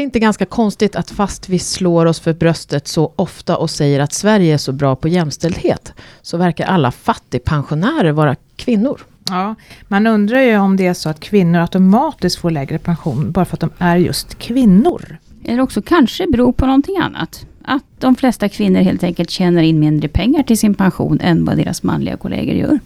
det inte ganska konstigt att fast vi slår oss för bröstet så ofta och säger att Sverige är så bra på jämställdhet, så verkar alla fattigpensionärer vara kvinnor? Ja, man undrar ju om det är så att kvinnor automatiskt får lägre pension bara för att de är just kvinnor. Eller också kanske beror på någonting annat. Att de flesta kvinnor helt enkelt tjänar in mindre pengar till sin pension än vad deras manliga kollegor gör.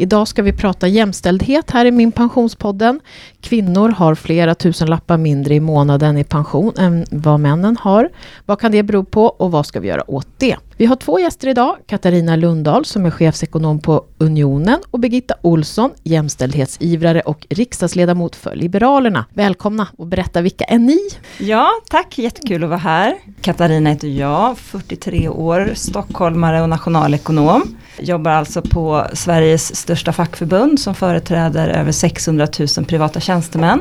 Idag ska vi prata jämställdhet här i Min Pensionspodden. Kvinnor har flera tusen lappar mindre i månaden i pension än vad männen har. Vad kan det bero på och vad ska vi göra åt det? Vi har två gäster idag. Katarina Lundahl som är chefsekonom på Unionen och Birgitta Olsson, jämställdhetsivrare och riksdagsledamot för Liberalerna. Välkomna och berätta, vilka är ni? Ja, tack, jättekul att vara här. Katarina heter jag, 43 år, stockholmare och nationalekonom. Jobbar alltså på Sveriges största fackförbund som företräder över 600 000 privata tjänstemän.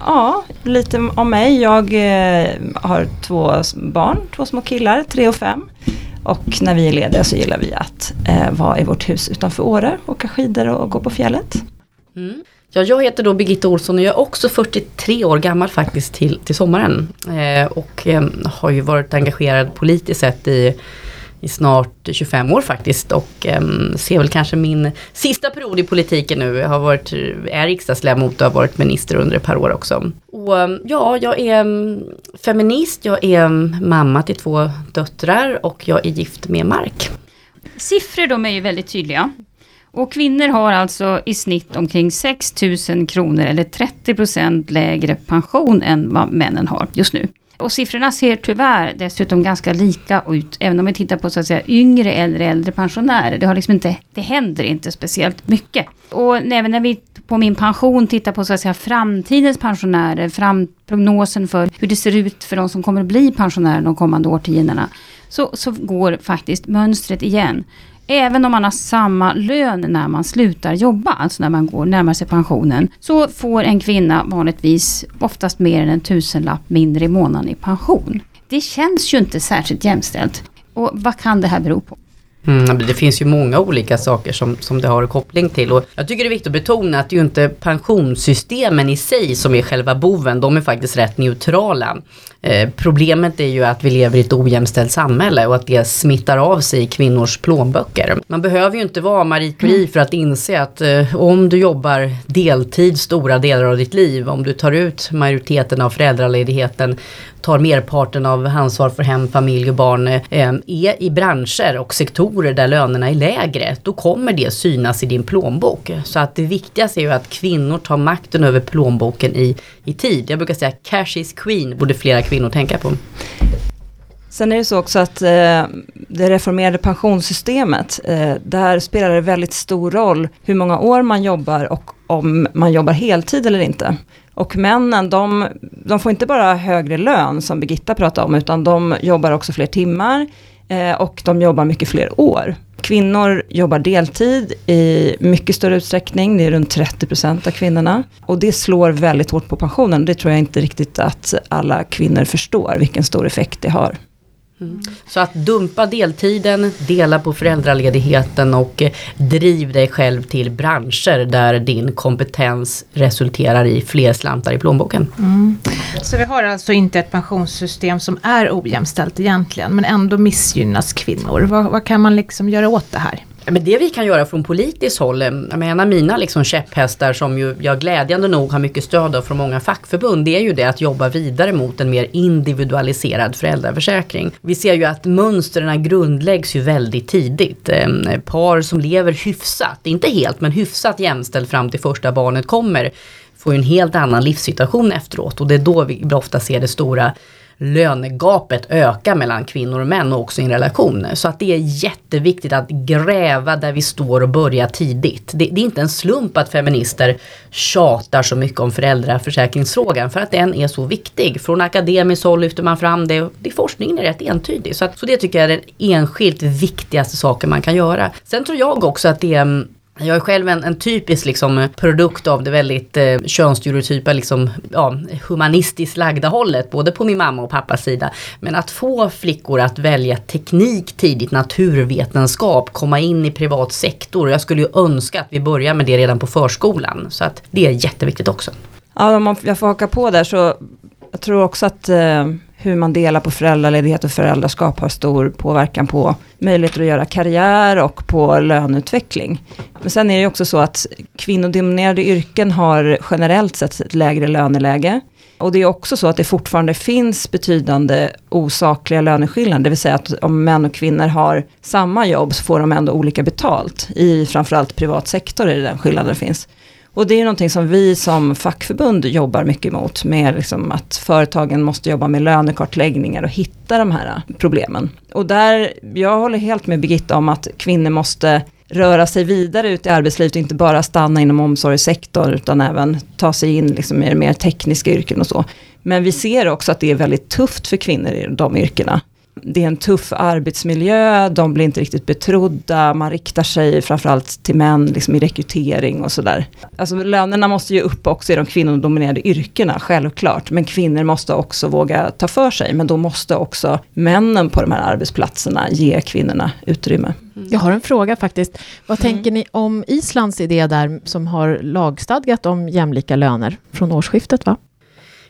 Ja, lite om mig. Jag eh, har två barn, två små killar, tre och fem. Och när vi är lediga så gillar vi att eh, vara i vårt hus utanför Åre, åka skidor och gå på fjället. Mm. Ja, jag heter då Birgitta Olsson och jag är också 43 år gammal faktiskt till, till sommaren. Eh, och eh, har ju varit engagerad politiskt sett i i snart 25 år faktiskt och um, ser väl kanske min sista period i politiken nu. Jag har varit, är riksdagsledamot och har varit minister under ett par år också. Och um, ja, jag är um, feminist, jag är mamma till två döttrar och jag är gift med Mark. Siffror de är ju väldigt tydliga. Och kvinnor har alltså i snitt omkring 6 000 kronor eller 30% lägre pension än vad männen har just nu. Och siffrorna ser tyvärr dessutom ganska lika ut, även om vi tittar på så att säga yngre, äldre, äldre pensionärer. Det, har liksom inte, det händer inte speciellt mycket. Och även när vi på min pension tittar på så att säga framtidens pensionärer, fram, prognosen för hur det ser ut för de som kommer att bli pensionärer de kommande årtiondena, så, så går faktiskt mönstret igen. Även om man har samma lön när man slutar jobba, alltså när man går närmar sig pensionen, så får en kvinna vanligtvis oftast mer än en tusenlapp mindre i månaden i pension. Det känns ju inte särskilt jämställt. Och vad kan det här bero på? Mm, det finns ju många olika saker som, som det har koppling till och jag tycker det är viktigt att betona att det är ju inte pensionssystemen i sig som är själva boven, de är faktiskt rätt neutrala. Eh, problemet är ju att vi lever i ett ojämställt samhälle och att det smittar av sig i kvinnors plånböcker. Man behöver ju inte vara Marie Curie mm. för att inse att eh, om du jobbar deltid stora delar av ditt liv, om du tar ut majoriteten av föräldraledigheten, tar merparten av ansvar för hem, familj och barn, eh, är i branscher och sektorer där lönerna är lägre, då kommer det synas i din plånbok. Så att det viktigaste är ju att kvinnor tar makten över plånboken i, i tid. Jag brukar säga cash is queen, borde flera kvinnor tänka på. Sen är det så också att eh, det reformerade pensionssystemet, eh, där spelar det väldigt stor roll hur många år man jobbar och om man jobbar heltid eller inte. Och männen, de, de får inte bara högre lön som Birgitta pratade om, utan de jobbar också fler timmar eh, och de jobbar mycket fler år. Kvinnor jobbar deltid i mycket större utsträckning, det är runt 30% av kvinnorna. Och det slår väldigt hårt på pensionen, det tror jag inte riktigt att alla kvinnor förstår vilken stor effekt det har. Mm. Så att dumpa deltiden, dela på föräldraledigheten och eh, driv dig själv till branscher där din kompetens resulterar i fler slantar i plånboken. Mm. Så vi har alltså inte ett pensionssystem som är ojämställt egentligen men ändå missgynnas kvinnor. Vad, vad kan man liksom göra åt det här? Men det vi kan göra från politiskt håll, eh, en av mina liksom käpphästar som ju jag glädjande nog har mycket stöd av från många fackförbund, det är ju det att jobba vidare mot en mer individualiserad föräldraförsäkring. Vi ser ju att mönstren grundläggs ju väldigt tidigt. Ehm, par som lever hyfsat, inte helt men hyfsat jämställt fram till första barnet kommer, får ju en helt annan livssituation efteråt och det är då vi ofta ser det stora lönegapet ökar mellan kvinnor och män och också i en relation. Så att det är jätteviktigt att gräva där vi står och börja tidigt. Det, det är inte en slump att feminister tjatar så mycket om föräldraförsäkringsfrågan för att den är så viktig. Från akademiskt håll lyfter man fram det. det forskningen är rätt entydig. Så, att, så det tycker jag är den enskilt viktigaste saken man kan göra. Sen tror jag också att det är jag är själv en, en typisk liksom, eh, produkt av det väldigt eh, könsstereotypa, liksom, ja, humanistiskt lagda hållet, både på min mamma och pappas sida. Men att få flickor att välja teknik tidigt, naturvetenskap, komma in i privat sektor. Jag skulle ju önska att vi börjar med det redan på förskolan. Så att det är jätteviktigt också. Ja, om jag får haka på där så jag tror också att eh, hur man delar på föräldraledighet och föräldraskap har stor påverkan på möjligheter att göra karriär och på löneutveckling. Men sen är det ju också så att kvinnodominerade yrken har generellt sett ett lägre löneläge. Och det är också så att det fortfarande finns betydande osakliga löneskillnader, det vill säga att om män och kvinnor har samma jobb så får de ändå olika betalt. I framförallt privat sektor är det den skillnaden finns. Och det är någonting som vi som fackförbund jobbar mycket emot, med liksom att företagen måste jobba med lönekartläggningar och hitta de här problemen. Och där, jag håller helt med Birgitta om att kvinnor måste röra sig vidare ut i arbetslivet, inte bara stanna inom omsorgssektorn, utan även ta sig in liksom i mer tekniska yrken och så. Men vi ser också att det är väldigt tufft för kvinnor i de yrkena det är en tuff arbetsmiljö, de blir inte riktigt betrodda, man riktar sig framförallt till män liksom i rekrytering och sådär. Alltså lönerna måste ju upp också i de kvinnodominerade yrkena, självklart. Men kvinnor måste också våga ta för sig, men då måste också männen på de här arbetsplatserna ge kvinnorna utrymme. Mm. Jag har en fråga faktiskt. Vad mm. tänker ni om Islands idé där som har lagstadgat om jämlika löner från årsskiftet? va?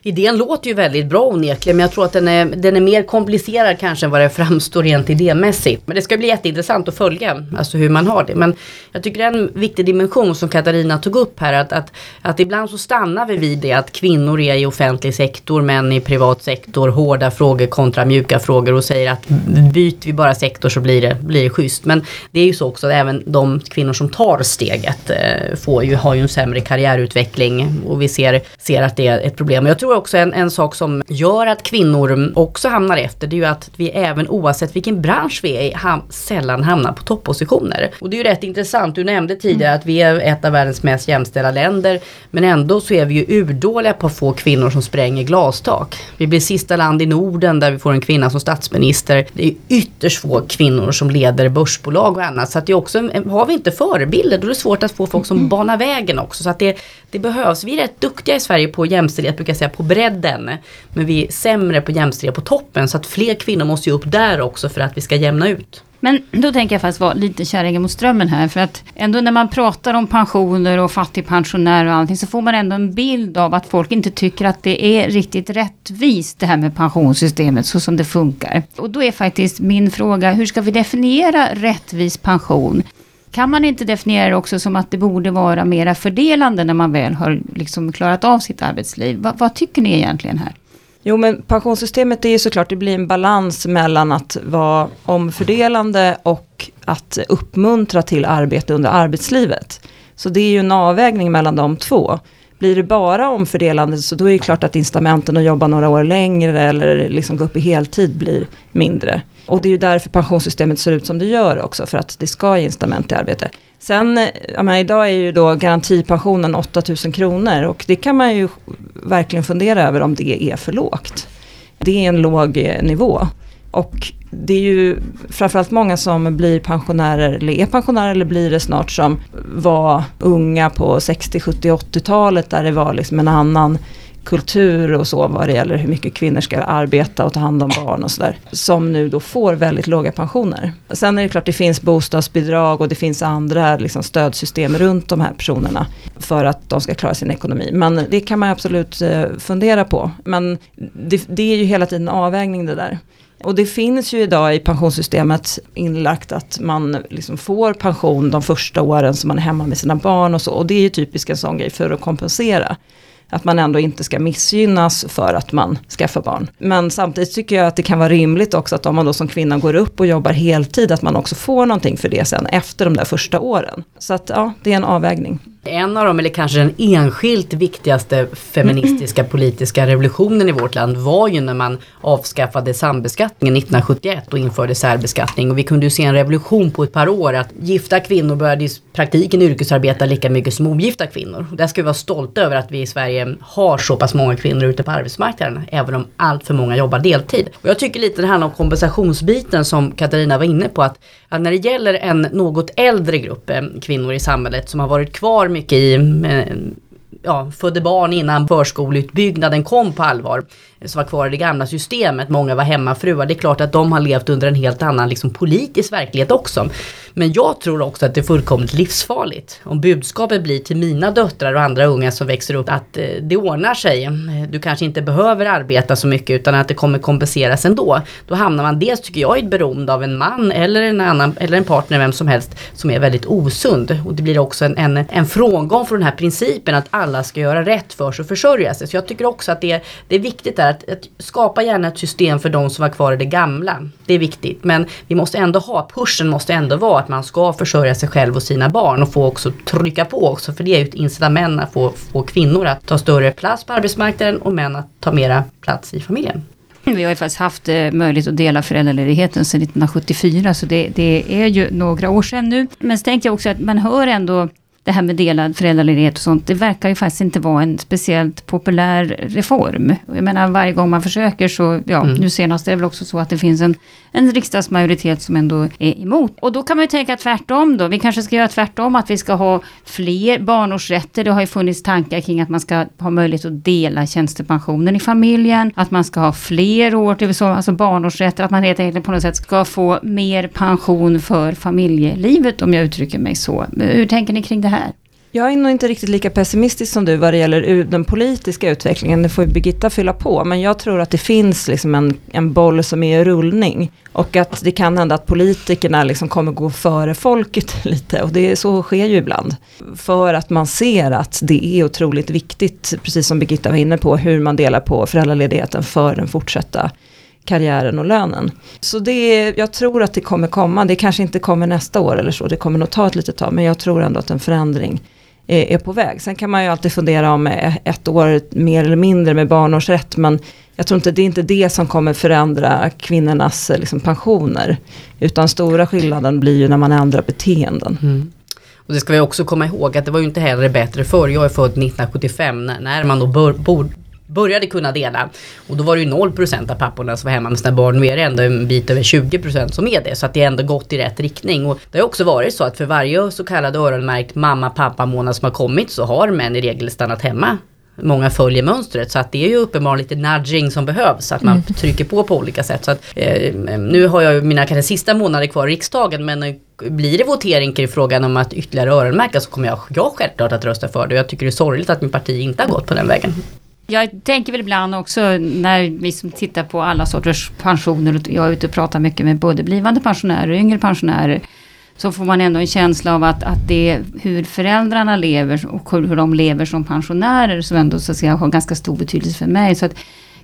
Idén låter ju väldigt bra onekligen men jag tror att den är, den är mer komplicerad kanske än vad det framstår rent idémässigt. Men det ska bli jätteintressant att följa alltså hur man har det. Men jag tycker det är en viktig dimension som Katarina tog upp här att, att, att ibland så stannar vi vid det att kvinnor är i offentlig sektor, män i privat sektor, hårda frågor kontra mjuka frågor och säger att byter vi bara sektor så blir det, blir det schysst. Men det är ju så också att även de kvinnor som tar steget eh, får ju, har ju en sämre karriärutveckling och vi ser, ser att det är ett problem. Jag tror tror också en, en sak som gör att kvinnor också hamnar efter, det är ju att vi även oavsett vilken bransch vi är i, ham sällan hamnar på toppositioner. Och det är ju rätt intressant, du nämnde tidigare att vi är ett av världens mest jämställda länder, men ändå så är vi ju urdåliga på att få kvinnor som spränger glastak. Vi blir sista land i Norden där vi får en kvinna som statsminister. Det är ytterst få kvinnor som leder börsbolag och annat. Så att det är också, har vi inte förebilder då är det svårt att få folk som banar vägen också. Så att det, det behövs. Vi är rätt duktiga i Sverige på jämställdhet, brukar jag säga, på bredden. Men vi är sämre på jämställdhet på toppen. Så att fler kvinnor måste ju upp där också för att vi ska jämna ut. Men då tänker jag faktiskt vara lite kärringen mot strömmen här. För att ändå när man pratar om pensioner och fattigpensionärer och allting så får man ändå en bild av att folk inte tycker att det är riktigt rättvist det här med pensionssystemet så som det funkar. Och då är faktiskt min fråga, hur ska vi definiera rättvis pension? Kan man inte definiera det också som att det borde vara mera fördelande när man väl har liksom klarat av sitt arbetsliv? Va, vad tycker ni egentligen här? Jo men pensionssystemet är ju såklart, det blir en balans mellan att vara omfördelande och att uppmuntra till arbete under arbetslivet. Så det är ju en avvägning mellan de två. Blir det bara omfördelande så då är det klart att incitamenten att jobba några år längre eller liksom gå upp i heltid blir mindre. Och det är ju därför pensionssystemet ser ut som det gör också, för att det ska ge incitament till arbete. Sen, ja, men idag är ju då garantipensionen 8000 kronor och det kan man ju verkligen fundera över om det är för lågt. Det är en låg eh, nivå. Och det är ju framförallt många som blir pensionärer, eller är pensionärer eller blir det snart, som var unga på 60, 70, 80-talet där det var liksom en annan kultur och så vad det gäller hur mycket kvinnor ska arbeta och ta hand om barn och sådär. Som nu då får väldigt låga pensioner. Sen är det klart det finns bostadsbidrag och det finns andra liksom, stödsystem runt de här personerna. För att de ska klara sin ekonomi. Men det kan man absolut eh, fundera på. Men det, det är ju hela tiden en avvägning det där. Och det finns ju idag i pensionssystemet inlagt att man liksom får pension de första åren som man är hemma med sina barn och så. Och det är ju typiskt en sån grej för att kompensera att man ändå inte ska missgynnas för att man skaffar barn. Men samtidigt tycker jag att det kan vara rimligt också att om man då som kvinna går upp och jobbar heltid, att man också får någonting för det sen efter de där första åren. Så att ja, det är en avvägning. En av dem, eller kanske den enskilt viktigaste feministiska politiska revolutionen i vårt land var ju när man avskaffade sambeskattningen 1971 och införde särbeskattning. Och vi kunde ju se en revolution på ett par år att gifta kvinnor började i praktiken yrkesarbeta lika mycket som ogifta kvinnor. Där ska vi vara stolta över att vi i Sverige har så pass många kvinnor ute på arbetsmarknaden, även om allt för många jobbar deltid. Och jag tycker lite det handlar om kompensationsbiten som Katarina var inne på, att, att när det gäller en något äldre grupp eh, kvinnor i samhället som har varit kvar mycket i eh, ja, födde barn innan förskoleutbyggnaden kom på allvar som var kvar i det gamla systemet, många var hemmafruar. Det är klart att de har levt under en helt annan liksom, politisk verklighet också. Men jag tror också att det är fullkomligt livsfarligt. Om budskapet blir till mina döttrar och andra unga som växer upp att eh, det ordnar sig. Du kanske inte behöver arbeta så mycket utan att det kommer kompenseras ändå. Då hamnar man dels tycker jag i ett beroende av en man eller en annan eller en partner, vem som helst, som är väldigt osund. Och det blir också en, en, en frångång från den här principen att alla ska göra rätt för sig och försörja sig. Så jag tycker också att det, det är viktigt där att, att skapa gärna ett system för de som var kvar i det gamla. Det är viktigt. Men vi måste ändå ha, pushen måste ändå vara att man ska försörja sig själv och sina barn och få också trycka på också. För det är ju ett incitament att få, få kvinnor att ta större plats på arbetsmarknaden och män att ta mera plats i familjen. Vi har ju faktiskt haft eh, möjlighet att dela föräldraledigheten sedan 1974, så det, det, är ju några år sedan nu. Men så tänkte jag också att man hör ändå det här med delad föräldraledighet och sånt, det verkar ju faktiskt inte vara en speciellt populär reform. Jag menar varje gång man försöker så, ja, mm. nu senast är det väl också så att det finns en, en riksdagsmajoritet som ändå är emot. Och då kan man ju tänka tvärtom då, vi kanske ska göra tvärtom, att vi ska ha fler barnårsrätter. Det har ju funnits tankar kring att man ska ha möjlighet att dela tjänstepensionen i familjen, att man ska ha fler år till så, alltså barnårsrätter, att man helt enkelt på något sätt ska få mer pension för familjelivet, om jag uttrycker mig så. Hur tänker ni kring det här? Jag är nog inte riktigt lika pessimistisk som du vad det gäller den politiska utvecklingen. Det får ju Birgitta fylla på. Men jag tror att det finns liksom en, en boll som är i rullning. Och att det kan hända att politikerna liksom kommer gå före folket lite. Och det, så sker ju ibland. För att man ser att det är otroligt viktigt, precis som Birgitta var inne på, hur man delar på föräldraledigheten för den fortsatta karriären och lönen. Så det, jag tror att det kommer komma, det kanske inte kommer nästa år eller så, det kommer nog ta ett litet tag, men jag tror ändå att en förändring är, är på väg. Sen kan man ju alltid fundera om eh, ett år mer eller mindre med barnårsrätt, men jag tror inte det är inte det som kommer förändra kvinnornas eh, liksom, pensioner. Utan stora skillnaden blir ju när man ändrar beteenden. Mm. Och det ska vi också komma ihåg att det var ju inte heller bättre förr. Jag är född 1975 när man då bör, bor, började kunna dela. Och då var det ju 0% av papporna som var hemma med sina barn. Nu är det ändå en bit över 20% som är det. Så att det är ändå gått i rätt riktning. Och det har också varit så att för varje så kallad öronmärkt mamma, pappa månad som har kommit så har män i regel stannat hemma många följer mönstret. Så att det är ju uppenbarligen lite nudging som behövs. Att man mm. trycker på på olika sätt. Så att, eh, nu har jag mina kanske sista månader kvar i riksdagen. Men eh, blir det votering kring frågan om att ytterligare öronmärka så kommer jag, jag självklart att rösta för det. Jag tycker det är sorgligt att min parti inte har gått på den vägen. Jag tänker väl ibland också när vi som tittar på alla sorters pensioner och jag är ute och pratar mycket med både blivande pensionärer och yngre pensionärer. Så får man ändå en känsla av att, att det är hur föräldrarna lever och hur de lever som pensionärer som ändå så att säga, har ganska stor betydelse för mig. Så att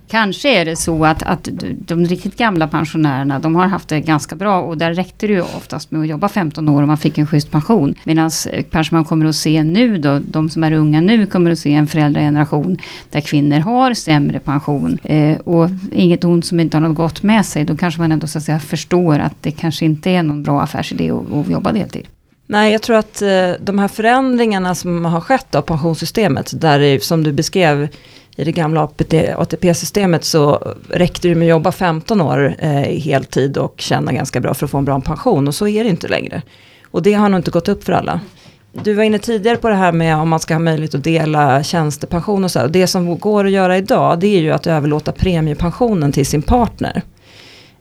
Kanske är det så att, att de riktigt gamla pensionärerna, de har haft det ganska bra och där räckte det ju oftast med att jobba 15 år och man fick en schysst pension. Medan eh, kanske man kommer att se nu då, de som är unga nu kommer att se en föräldrageneration där kvinnor har sämre pension. Eh, och inget ont som inte har något gott med sig, då kanske man ändå så att säga förstår att det kanske inte är någon bra affärsidé att, att jobba deltid. Nej, jag tror att eh, de här förändringarna som har skett av pensionssystemet, där som du beskrev i det gamla ATP-systemet så räckte det med att jobba 15 år eh, i heltid och tjäna ganska bra för att få en bra pension och så är det inte längre. Och det har nog inte gått upp för alla. Du var inne tidigare på det här med om man ska ha möjlighet att dela tjänstepension och så. Det som går att göra idag det är ju att överlåta premiepensionen till sin partner.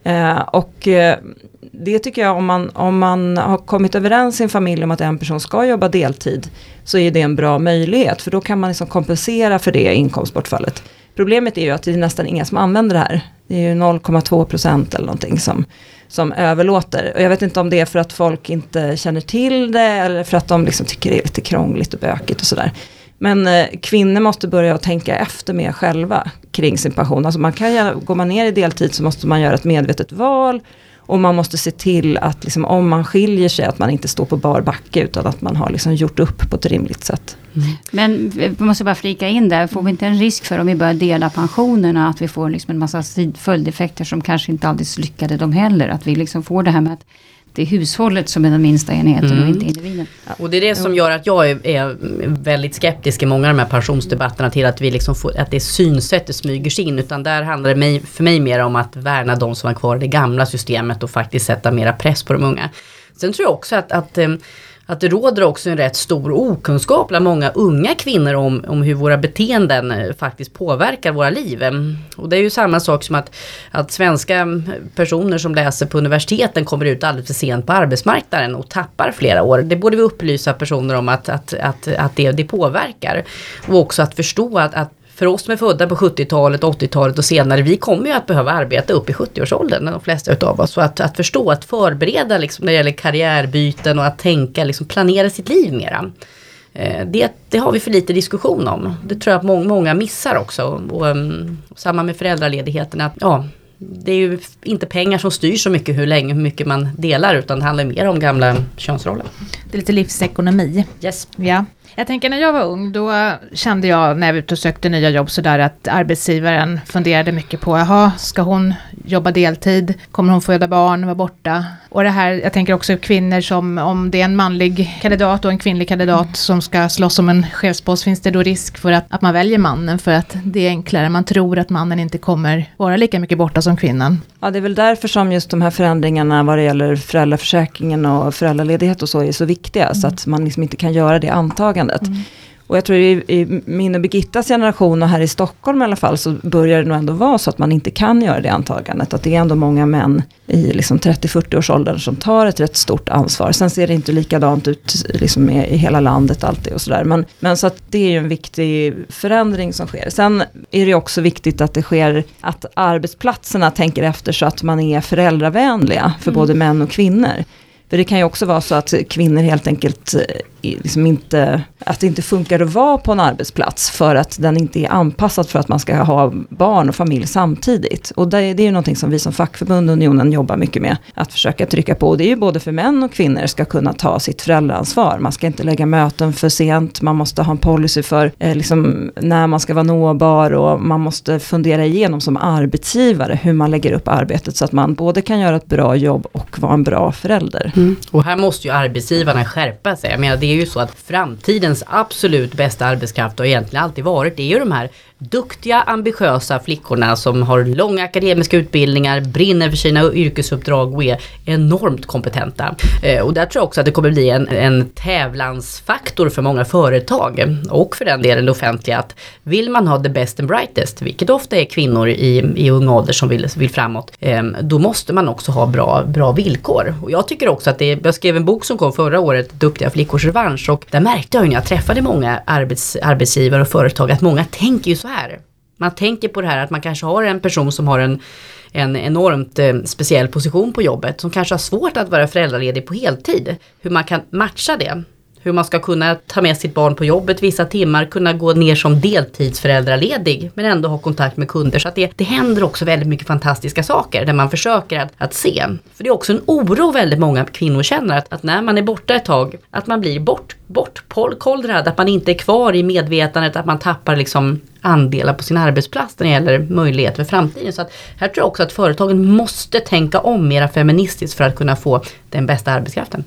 Eh, och eh, det tycker jag om man, om man har kommit överens i en familj om att en person ska jobba deltid så är det en bra möjlighet för då kan man liksom kompensera för det inkomstbortfallet. Problemet är ju att det är nästan inga som använder det här. Det är ju 0,2% eller någonting som, som överlåter. Och jag vet inte om det är för att folk inte känner till det eller för att de liksom tycker det är lite krångligt och bökigt och sådär. Men eh, kvinnor måste börja tänka efter mer själva kring sin pension. Alltså man kan, går man ner i deltid så måste man göra ett medvetet val och man måste se till att liksom, om man skiljer sig att man inte står på bar backe utan att man har liksom gjort upp på ett rimligt sätt. Mm. Men vi måste bara flika in där, får vi inte en risk för om vi börjar dela pensionerna att vi får liksom en massa följdeffekter som kanske inte alldeles lyckade de heller. Att vi liksom får det här med att det är hushållet som är den minsta enheten mm. och inte individen. Ja, och det är det som gör att jag är, är, väldigt skeptisk i många av de här pensionsdebatterna till att vi liksom får, att det synsättet smyger sig in. Utan där handlar det mig, för mig mer om att värna de som var kvar i det gamla systemet och faktiskt sätta mera press på de unga. Sen tror jag också att, att eh, att det råder också en rätt stor okunskap bland många unga kvinnor om, om hur våra beteenden eh, faktiskt påverkar våra liv. Mm. Och det är ju samma sak som att, att svenska mm, personer som läser på universiteten kommer ut alldeles för sent på arbetsmarknaden och tappar flera år. Det borde vi upplysa personer om att, att, att, att det, det påverkar. Och också att förstå att, att för oss som är födda på 70-talet, 80-talet och senare, vi kommer ju att behöva arbeta upp i 70-årsåldern, de flesta utav oss. Så att, att förstå, att förbereda liksom när det gäller karriärbyten och att tänka, liksom planera sitt liv mera. Eh, det, det, har vi för lite diskussion om. Det tror jag att många, många missar också. Och, um, samma med föräldraledigheten, att ja, det är ju inte pengar som styr så mycket hur länge, hur mycket man delar utan det handlar mer om gamla könsroller. Det är lite livsekonomi. Yes. Ja. Jag tänker när jag var ung, då kände jag när jag var ute och sökte nya jobb sådär att arbetsgivaren funderade mycket på, jaha, ska hon jobba deltid? Kommer hon föda barn, vara borta? Och det här, jag tänker också kvinnor som, om det är en manlig kandidat och en kvinnlig kandidat mm. som ska slåss om en chefspost, finns det då risk för att, att man väljer mannen för att det är enklare, man tror att mannen inte kommer vara lika mycket borta som kvinnan. Ja, det är väl därför som just de här förändringarna vad det gäller föräldraförsäkringen och föräldraledighet och så är så viktiga, mm. så att man liksom inte kan göra det antagandet. Mm. Och jag tror i, i min och Birgittas generation och här i Stockholm i alla fall så börjar det nog ändå vara så att man inte kan göra det antagandet. Att det är ändå många män i liksom 30-40 års åldern som tar ett rätt stort ansvar. Sen ser det inte likadant ut liksom i hela landet alltid och sådär. Men, men så att det är ju en viktig förändring som sker. Sen är det också viktigt att det sker att arbetsplatserna tänker efter så att man är föräldravänliga för mm. både män och kvinnor. För det kan ju också vara så att kvinnor helt enkelt liksom inte, att det inte funkar att vara på en arbetsplats för att den inte är anpassad för att man ska ha barn och familj samtidigt. Och det, det är ju någonting som vi som fackförbund Unionen jobbar mycket med, att försöka trycka på. Och det är ju både för män och kvinnor ska kunna ta sitt föräldraansvar. Man ska inte lägga möten för sent, man måste ha en policy för eh, liksom, när man ska vara nåbar och man måste fundera igenom som arbetsgivare hur man lägger upp arbetet så att man både kan göra ett bra jobb och vara en bra förälder. Mm. Och här måste ju arbetsgivarna skärpa sig. Jag menar, det är ju så att framtidens absolut bästa arbetskraft har egentligen alltid varit, det är ju de här duktiga, ambitiösa flickorna som har långa akademiska utbildningar, brinner för sina yrkesuppdrag och är enormt kompetenta. Eh, och där tror jag också att det kommer bli en, en tävlansfaktor för många företag och för den delen det offentliga att vill man ha the best and brightest, vilket ofta är kvinnor i, i ung ålder som vill, vill framåt, eh, då måste man också ha bra, bra villkor. Och jag tycker också att det, jag skrev en bok som kom förra året, Duktiga flickors revansch, och där märkte jag ju när jag träffade många arbets, arbetsgivare och företag att många tänker ju atmosfär. Man tänker på det här att man kanske har en person som har en, en enormt eh, speciell position på jobbet som kanske har svårt att vara föräldraledig på heltid. Hur man kan matcha det hur man ska kunna ta med sitt barn på jobbet vissa timmar, kunna gå ner som deltidsföräldraledig men ändå ha kontakt med kunder. Så att det, det händer också väldigt mycket fantastiska saker där man försöker att, att se. För det är också en oro väldigt många kvinnor känner att, att när man är borta ett tag, att man blir bort, bortkollrad, att man inte är kvar i medvetandet, att man tappar liksom andelar på sin arbetsplats när det gäller möjligheter för framtiden. Så att här tror jag också att företagen måste tänka om mera feministiskt för att kunna få den bästa arbetskraften.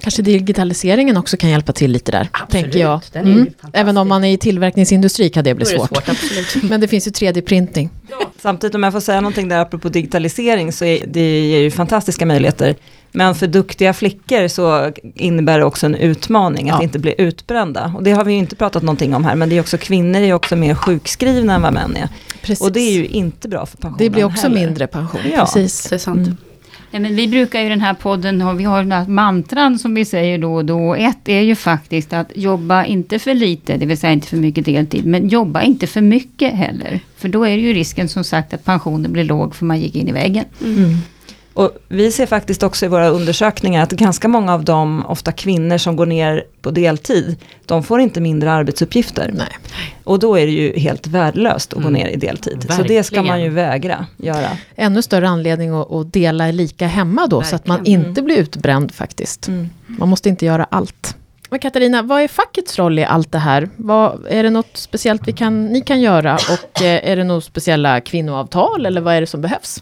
Kanske digitaliseringen också kan hjälpa till lite där, absolut, tänker jag. Mm. Även om man är i tillverkningsindustri kan det bli det svårt. svårt Men det finns ju 3D-printing. Ja. Samtidigt om jag får säga någonting där apropå digitalisering så är det ger ju fantastiska möjligheter. Men för duktiga flickor så innebär det också en utmaning att ja. inte bli utbrända. Och det har vi ju inte pratat någonting om här, men det är också kvinnor är också mer sjukskrivna än vad män är. Precis. Och det är ju inte bra för pensionen Det blir också heller. mindre pension, ja. precis. Det är sant. Mm. Nej, men vi brukar i den här podden, vi har den här mantran som vi säger då och då. Ett är ju faktiskt att jobba inte för lite, det vill säga inte för mycket deltid. Men jobba inte för mycket heller. För då är det ju risken som sagt att pensionen blir låg för man gick in i väggen. Mm. Och vi ser faktiskt också i våra undersökningar att ganska många av de, ofta kvinnor som går ner på deltid, de får inte mindre arbetsuppgifter. Nej. Och då är det ju helt värdelöst att mm. gå ner i deltid. Verkligen. Så det ska man ju vägra göra. Ännu större anledning att, att dela lika hemma då, Verkligen. så att man inte blir utbränd faktiskt. Mm. Man måste inte göra allt. Men Katarina, vad är fackets roll i allt det här? Vad, är det något speciellt vi kan, ni kan göra? Och eh, är det några speciella kvinnoavtal eller vad är det som behövs?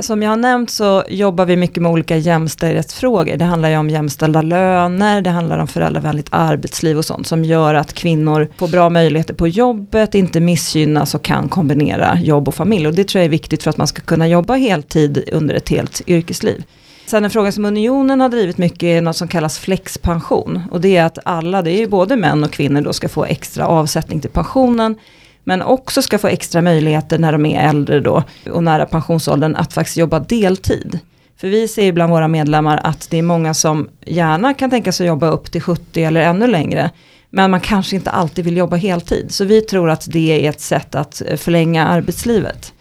Som jag har nämnt så jobbar vi mycket med olika jämställdhetsfrågor. Det handlar ju om jämställda löner, det handlar om föräldravänligt arbetsliv och sånt som gör att kvinnor får bra möjligheter på jobbet, inte missgynnas och kan kombinera jobb och familj. Och det tror jag är viktigt för att man ska kunna jobba heltid under ett helt yrkesliv. Sen en fråga som Unionen har drivit mycket är något som kallas flexpension. Och det är att alla, det är ju både män och kvinnor då ska få extra avsättning till pensionen. Men också ska få extra möjligheter när de är äldre då och nära pensionsåldern att faktiskt jobba deltid. För vi ser bland våra medlemmar att det är många som gärna kan tänka sig jobba upp till 70 eller ännu längre. Men man kanske inte alltid vill jobba heltid. Så vi tror att det är ett sätt att förlänga arbetslivet.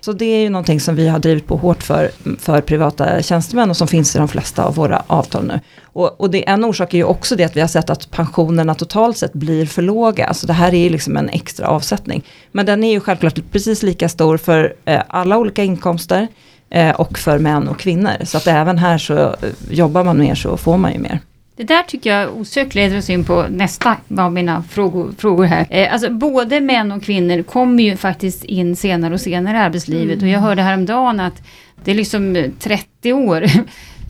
Så det är ju någonting som vi har drivit på hårt för, för privata tjänstemän och som finns i de flesta av våra avtal nu. Och, och det, en orsak är ju också det att vi har sett att pensionerna totalt sett blir för låga. Alltså det här är ju liksom en extra avsättning. Men den är ju självklart precis lika stor för eh, alla olika inkomster eh, och för män och kvinnor. Så att även här så eh, jobbar man mer så får man ju mer. Det där tycker jag osökt leder oss in på nästa av mina frågor, frågor här. Eh, alltså både män och kvinnor kommer ju faktiskt in senare och senare i arbetslivet. Mm. Och jag hörde häromdagen att det är liksom 30 år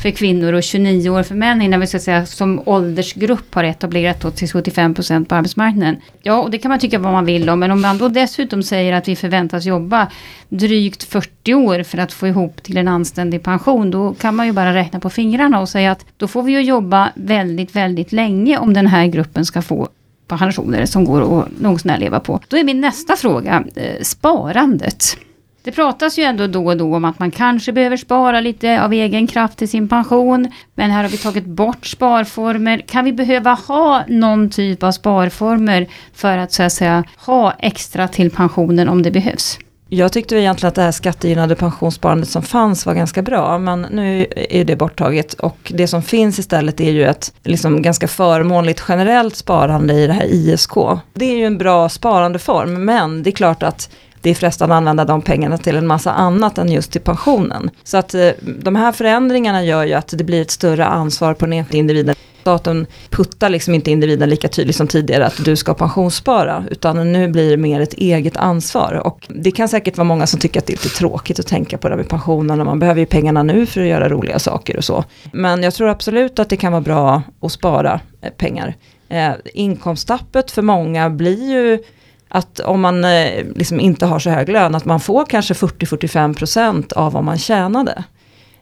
för kvinnor och 29 år för män innan vi ska säga som åldersgrupp har etablerat till 75 procent på arbetsmarknaden. Ja, och det kan man tycka vad man vill om, men om man då dessutom säger att vi förväntas jobba drygt 40 år för att få ihop till en anständig pension, då kan man ju bara räkna på fingrarna och säga att då får vi ju jobba väldigt, väldigt länge om den här gruppen ska få pensioner som går att något leva på. Då är min nästa fråga, eh, sparandet. Det pratas ju ändå då och då om att man kanske behöver spara lite av egen kraft till sin pension. Men här har vi tagit bort sparformer. Kan vi behöva ha någon typ av sparformer för att så att säga ha extra till pensionen om det behövs? Jag tyckte egentligen att det här skattegynnade pensionssparandet som fanns var ganska bra, men nu är det borttaget. Och det som finns istället är ju ett liksom ganska förmånligt generellt sparande i det här ISK. Det är ju en bra sparandeform, men det är klart att det är frestande att använda de pengarna till en massa annat än just till pensionen. Så att eh, de här förändringarna gör ju att det blir ett större ansvar på den enskilda individen. Staten puttar liksom inte individen lika tydligt som tidigare att du ska pensionsspara, utan nu blir det mer ett eget ansvar. Och det kan säkert vara många som tycker att det är lite tråkigt att tänka på det med pensionen, och man behöver ju pengarna nu för att göra roliga saker och så. Men jag tror absolut att det kan vara bra att spara eh, pengar. Eh, inkomsttappet för många blir ju att om man eh, liksom inte har så hög lön, att man får kanske 40-45% av vad man tjänade.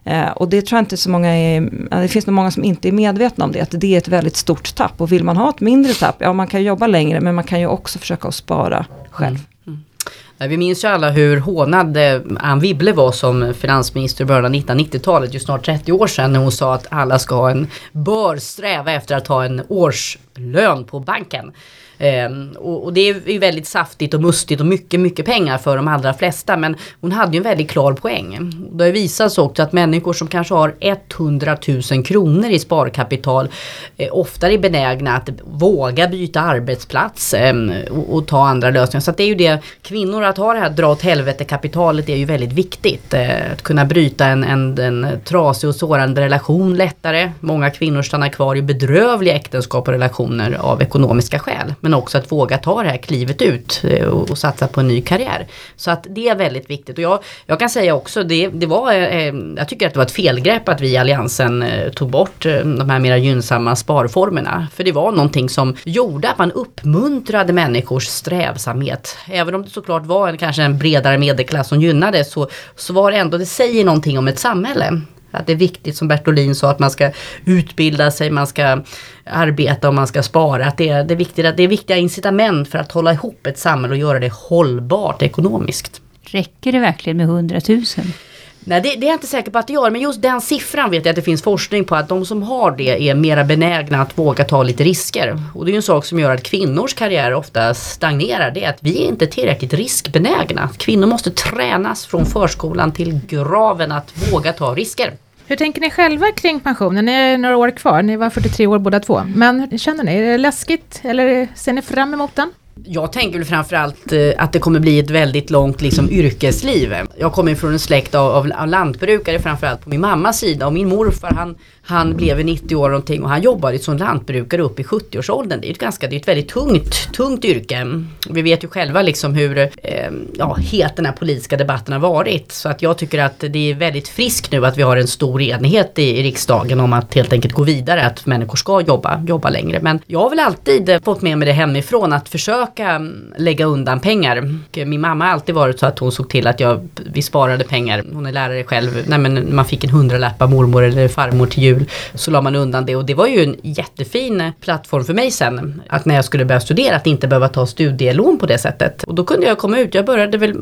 Eh, och det tror jag inte så många är, det finns nog många som inte är medvetna om det, att det är ett väldigt stort tapp. Och vill man ha ett mindre tapp, ja man kan jobba längre, men man kan ju också försöka att spara själv. Mm. Mm. Vi minns ju alla hur hånad eh, Anne Wibble var som finansminister i början av 1990-talet, ju snart 30 år sedan, när hon sa att alla ska ha en, bör sträva efter att ha en årslön på banken. Ehm, och, och, det är ju väldigt saftigt och mustigt och mycket, mycket pengar för de allra flesta. Men hon hade ju en väldigt klar poäng. Det har visat sig också att människor som kanske har 100 000 kronor i sparkapital eh, oftare är benägna att våga byta arbetsplats eh, och, och, ta andra lösningar. Så det är ju det, kvinnor att ha det här dra åt helvete kapitalet är ju väldigt viktigt. Eh, att kunna bryta en, en, en trasig och sårande relation lättare. Många kvinnor stannar kvar i bedrövliga äktenskap och relationer av ekonomiska skäl men också att våga ta det här klivet ut eh, och, och satsa på en ny karriär. Så att det är väldigt viktigt och jag, jag kan säga också det, det var, eh, jag tycker att det var ett felgrepp att vi i Alliansen eh, tog bort eh, de här mera gynnsamma sparformerna. För det var någonting som gjorde att man uppmuntrade människors strävsamhet. Även om det såklart var en, kanske en bredare medelklass som gynnades så, så var det ändå, det säger någonting om ett samhälle. Att det är viktigt som Bertolin sa att man ska utbilda sig, man ska arbeta och man ska spara. Att det, är, det, är viktigt, att det är viktiga incitament för att hålla ihop ett samhälle och göra det hållbart ekonomiskt. Räcker det verkligen med 100 000? Nej det, det, är jag inte säker på att det gör, men just den siffran vet jag att det finns forskning på att de som har det är mera benägna att våga ta lite risker. Och det är ju en sak som gör att kvinnors karriär ofta stagnerar, det är att vi är inte tillräckligt riskbenägna. Kvinnor måste tränas från förskolan till graven att våga ta risker. Hur tänker ni själva kring pensionen? Ni är några år kvar, ni var 43 år båda två. Men känner ni, är det läskigt eller ser ni fram emot den? Jag tänker framförallt eh, att det kommer bli ett väldigt långt liksom, yrkesliv. Jag kommer från en släkt av, av, av lantbrukare framförallt på min mammas sida och min morfar han, han blev 90 år någonting och han jobbade som lantbrukare upp i 70-årsåldern. Det är ett ganska, det är ett väldigt tungt, tungt yrke. Vi vet ju själva liksom hur eh, ja, het den här politiska debatten har varit. Så att jag tycker att det är väldigt friskt nu att vi har en stor enighet i, i riksdagen om att helt enkelt gå vidare, att människor ska jobba, jobba längre. Men jag har väl alltid fått med mig det hemifrån att försöka försöka mm, lägga undan pengar. Min mamma har alltid varit så att hon såg till att jag, vi sparade pengar. Hon är lärare själv. Nej, men man fick en hundralapp av mormor eller farmor till jul. Så la man undan det och det var ju en jättefin plattform för mig sen. Att när jag skulle börja studera att inte behöva ta studielån på det sättet. Och då kunde jag komma ut. Jag började väl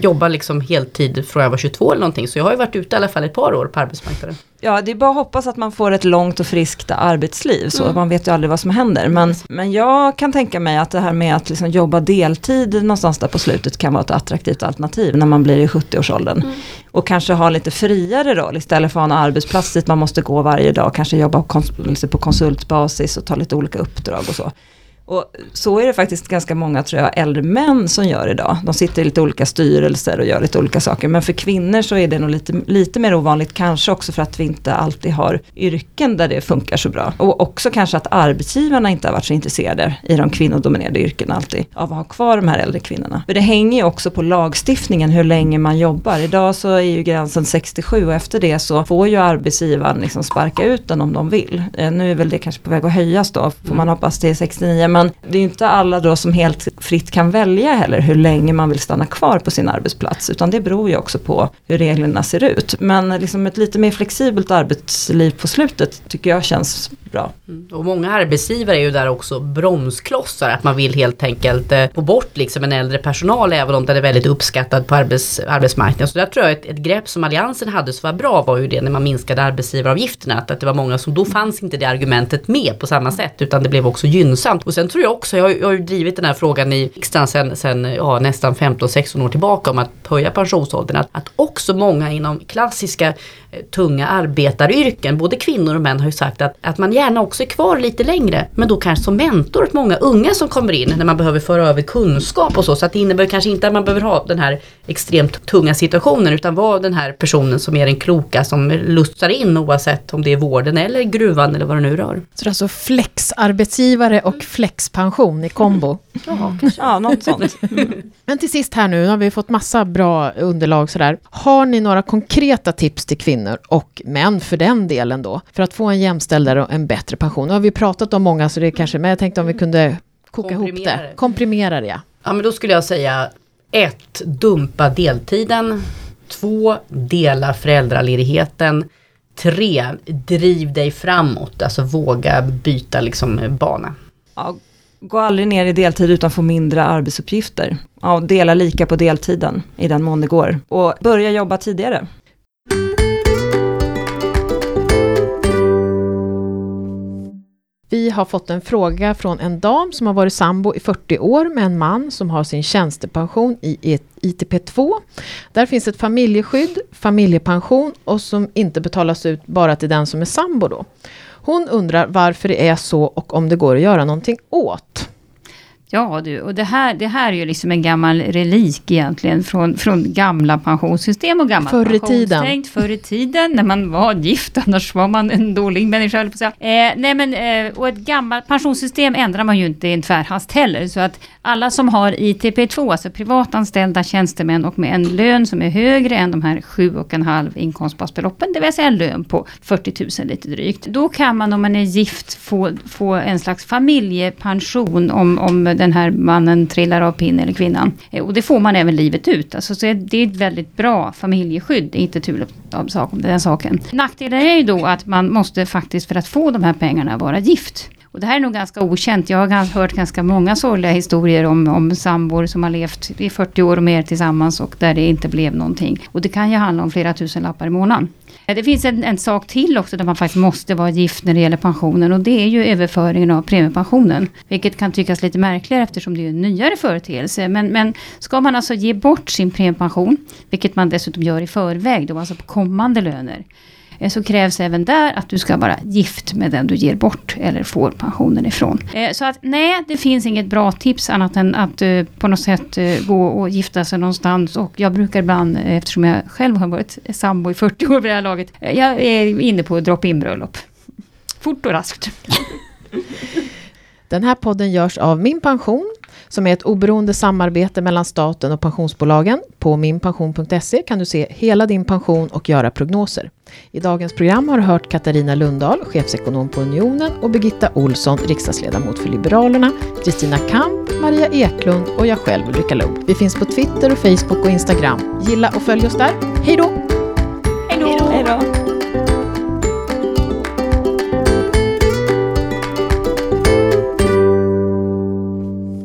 jobba liksom heltid från jag var 22 eller någonting. Så jag har ju varit ute i alla fall ett par år på arbetsmarknaden. Ja, det är bara att hoppas att man får ett långt och friskt arbetsliv, så mm. man vet ju aldrig vad som händer. Men, men jag kan tänka mig att det här med att liksom jobba deltid någonstans där på slutet kan vara ett attraktivt alternativ när man blir i 70-årsåldern. Mm. Och kanske ha lite friare roll istället för att ha en arbetsplats dit man måste gå varje dag, kanske jobba på konsultbasis och ta lite olika uppdrag och så. Och så är det faktiskt ganska många, tror jag, äldre män som gör idag. De sitter i lite olika styrelser och gör lite olika saker. Men för kvinnor så är det nog lite, lite mer ovanligt, kanske också för att vi inte alltid har yrken där det funkar så bra. Och också kanske att arbetsgivarna inte har varit så intresserade i de kvinnodominerade yrkena alltid, av att ha kvar de här äldre kvinnorna. För det hänger ju också på lagstiftningen hur länge man jobbar. Idag så är ju gränsen 67 och efter det så får ju arbetsgivaren liksom sparka ut den om de vill. Eh, nu är väl det kanske på väg att höjas då, får man hoppas till 69. Men det är inte alla då som helt fritt kan välja heller hur länge man vill stanna kvar på sin arbetsplats. Utan det beror ju också på hur reglerna ser ut. Men liksom ett lite mer flexibelt arbetsliv på slutet tycker jag känns bra. Mm. Och många arbetsgivare är ju där också bromsklossar. Att man vill helt enkelt eh, få bort liksom en äldre personal även om den är väldigt uppskattad på arbets, arbetsmarknaden. Så där tror jag ett, ett grepp som Alliansen hade som var bra var ju det när man minskade arbetsgivaravgifterna. Att, att det var många som då fanns inte det argumentet med på samma sätt utan det blev också gynnsamt. Och sen tror jag också, jag har, jag har ju drivit den här frågan i riksdagen sen, sen ja, nästan 15-16 år tillbaka om att höja pensionsåldern. Att, att också många inom klassiska tunga arbetaryrken, både kvinnor och män har ju sagt att, att man gärna också är kvar lite längre. Men då kanske som mentor åt många unga som kommer in när man behöver föra över kunskap och så. Så att det innebär kanske inte att man behöver ha den här extremt tunga situationen utan vara den här personen som är den kloka som lustar in oavsett om det är vården eller gruvan eller vad det nu rör. Så det är alltså flexarbetsgivare och flexpension i kombo? Ja, ja något sånt. Men till sist här nu, nu har vi fått massa bra underlag sådär. Har ni några konkreta tips till kvinnor och män för den delen då, för att få en jämställdare och en bättre pension? Nu har vi pratat om många, så det är kanske, men jag tänkte om vi kunde koka ihop det. Komprimera det. Ja. ja, men då skulle jag säga ett, Dumpa deltiden. Två, Dela föräldraledigheten. Tre, Driv dig framåt, alltså våga byta liksom bana. Ja, gå aldrig ner i deltid utan få mindre arbetsuppgifter. Ja, dela lika på deltiden i den mån det går. Och börja jobba tidigare. Vi har fått en fråga från en dam som har varit sambo i 40 år med en man som har sin tjänstepension i ITP2. Där finns ett familjeskydd, familjepension och som inte betalas ut bara till den som är sambo då. Hon undrar varför det är så och om det går att göra någonting åt. Ja du, och det här, det här är ju liksom en gammal relik egentligen från, från gamla pensionssystem och gammal förr i tiden. Förr i tiden när man var gift, annars var man en dålig människa. På säga. Eh, nej men, eh, och ett gammalt pensionssystem ändrar man ju inte i en tvärhast heller. Så att alla som har ITP2, alltså privatanställda tjänstemän och med en lön som är högre än de här 7,5 inkomstbasbeloppen, det vill säga en lön på 40 000 lite drygt. Då kan man om man är gift få, få en slags familjepension om, om den här mannen trillar av pinnen eller kvinnan. Eh, och det får man även livet ut. Alltså, så det är ett väldigt bra familjeskydd, inte tur om den saken. Nackdelen är ju då att man måste faktiskt för att få de här pengarna vara gift. Och det här är nog ganska okänt. Jag har hört ganska många sorgliga historier om, om sambor som har levt i 40 år och mer tillsammans och där det inte blev någonting. Och det kan ju handla om flera tusen lappar i månaden. Eh, det finns en, en, sak till också där man faktiskt måste vara gift när det gäller pensionen och det är ju överföringen av premiepensionen. Vilket kan tyckas lite märkligare eftersom det är en nyare företeelse. Men, men ska man alltså ge bort sin premiepension, vilket man dessutom gör i förväg, då alltså på kommande löner. Eh, så krävs även där att du ska vara gift med den du ger bort eller får pensionen ifrån. Eh, så att nej, det finns inget bra tips annat än att eh, på något sätt gå och gifta sig någonstans. Och jag brukar ibland, eftersom jag själv har varit sambo i 40 år vid det här laget, jag är inne på drop-in bröllop. Fort och raskt. Den här podden görs av Min Pension som är ett oberoende samarbete mellan staten och pensionsbolagen. På minpension.se kan du se hela din pension och göra prognoser. I dagens program har du hört Katarina Lundahl, chefsekonom på Unionen och Birgitta Olsson, riksdagsledamot för Liberalerna, Kristina Kamp, Maria Eklund och jag själv Ulrika Lund. Vi finns på Twitter och Facebook och Instagram. Gilla och följ oss där. Hej då!